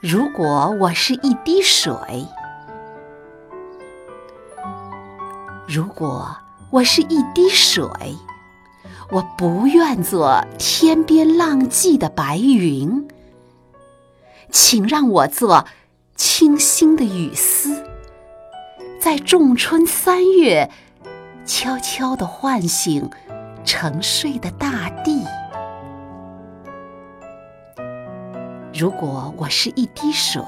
如果我是一滴水，如果我是一滴水，我不愿做天边浪迹的白云，请让我做清新的雨丝，在仲春三月，悄悄地唤醒沉睡的大地。如果我是一滴水，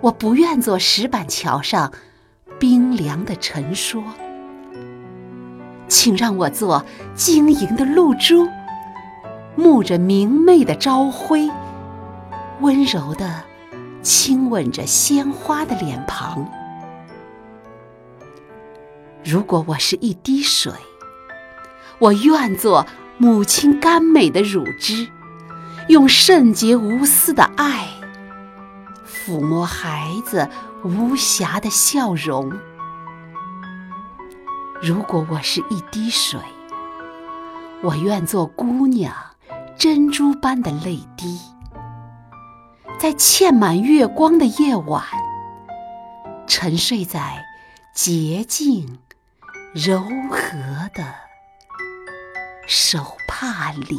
我不愿做石板桥上冰凉的沉说，请让我做晶莹的露珠，沐着明媚的朝晖，温柔地亲吻着鲜花的脸庞。如果我是一滴水，我愿做母亲甘美的乳汁。用圣洁无私的爱抚摸孩子无瑕的笑容。如果我是一滴水，我愿做姑娘珍珠般的泪滴，在嵌满月光的夜晚，沉睡在洁净柔和的手帕里。